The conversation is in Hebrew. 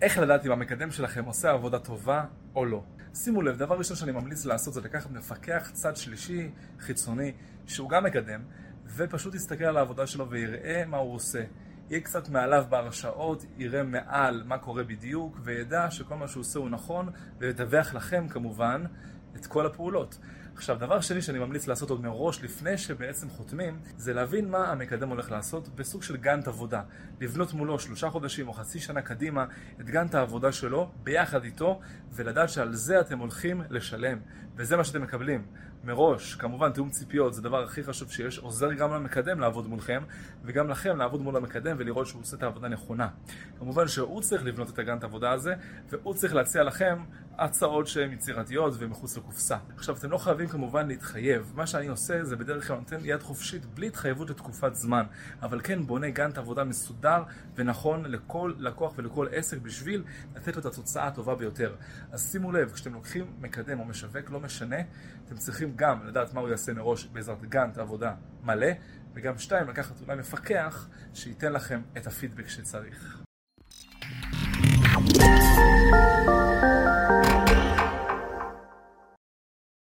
איך לדעת אם המקדם שלכם עושה עבודה טובה או לא? שימו לב, דבר ראשון שאני ממליץ לעשות זה לקחת מפקח צד שלישי, חיצוני, שהוא גם מקדם, ופשוט יסתכל על העבודה שלו ויראה מה הוא עושה. יהיה קצת מעליו בהרשאות, יראה מעל מה קורה בדיוק, וידע שכל מה שהוא עושה הוא נכון, וידווח לכם כמובן את כל הפעולות. עכשיו, דבר שני שאני ממליץ לעשות עוד מראש, לפני שבעצם חותמים, זה להבין מה המקדם הולך לעשות בסוג של גאנט עבודה. לבנות מולו שלושה חודשים או חצי שנה קדימה את גאנט העבודה שלו ביחד איתו, ולדעת שעל זה אתם הולכים לשלם. וזה מה שאתם מקבלים. מראש, כמובן תיאום ציפיות זה הדבר הכי חשוב שיש, עוזר גם למקדם לעבוד מולכם, וגם לכם לעבוד מול המקדם ולראות שהוא עושה את העבודה נכונה. כמובן שהוא צריך לבנות את הגאנט העבודה הזה, והוא צריך להציע לכם הצעות שהן יצירתיות ומחוץ לקופסה. עכשיו, אתם לא חייבים כמובן להתחייב. מה שאני עושה זה בדרך כלל נותן יד חופשית בלי התחייבות לתקופת זמן, אבל כן בונה גאנט עבודה מסודר ונכון לכל לקוח ולכל עסק בשביל לתת לו את התוצאה הטובה ביותר. אז שימו לב, כשאתם לוקחים מקדם או משווק, לא משנה, אתם צריכים גם לדעת מה הוא יעשה מראש בעזרת גאנט עבודה מלא, וגם שתיים, לקחת אולי מפקח שייתן לכם את הפידבק שצריך.